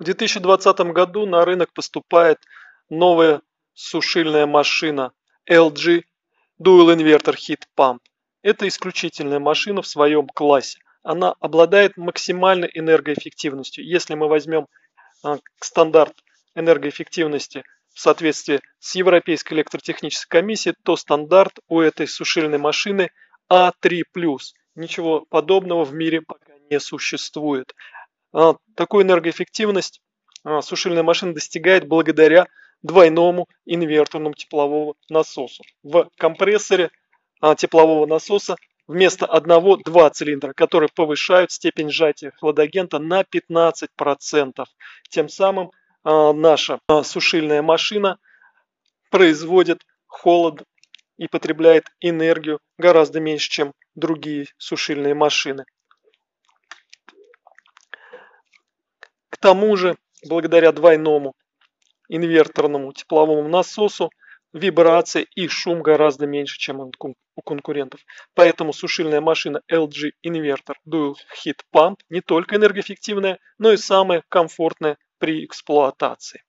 В 2020 году на рынок поступает новая сушильная машина LG Dual Inverter Heat Pump. Это исключительная машина в своем классе. Она обладает максимальной энергоэффективностью. Если мы возьмем а, стандарт энергоэффективности в соответствии с Европейской электротехнической комиссией, то стандарт у этой сушильной машины А3+. Ничего подобного в мире пока не существует. А, такую энергоэффективность а, сушильная машина достигает благодаря двойному инверторному тепловому насосу. В компрессоре а, теплового насоса вместо одного два цилиндра, которые повышают степень сжатия хладагента на 15%. Тем самым наша сушильная машина производит холод и потребляет энергию гораздо меньше, чем другие сушильные машины. Тому же, благодаря двойному инверторному тепловому насосу, вибрация и шум гораздо меньше, чем у конкурентов. Поэтому сушильная машина LG Inverter Dual Heat Pump не только энергоэффективная, но и самая комфортная при эксплуатации.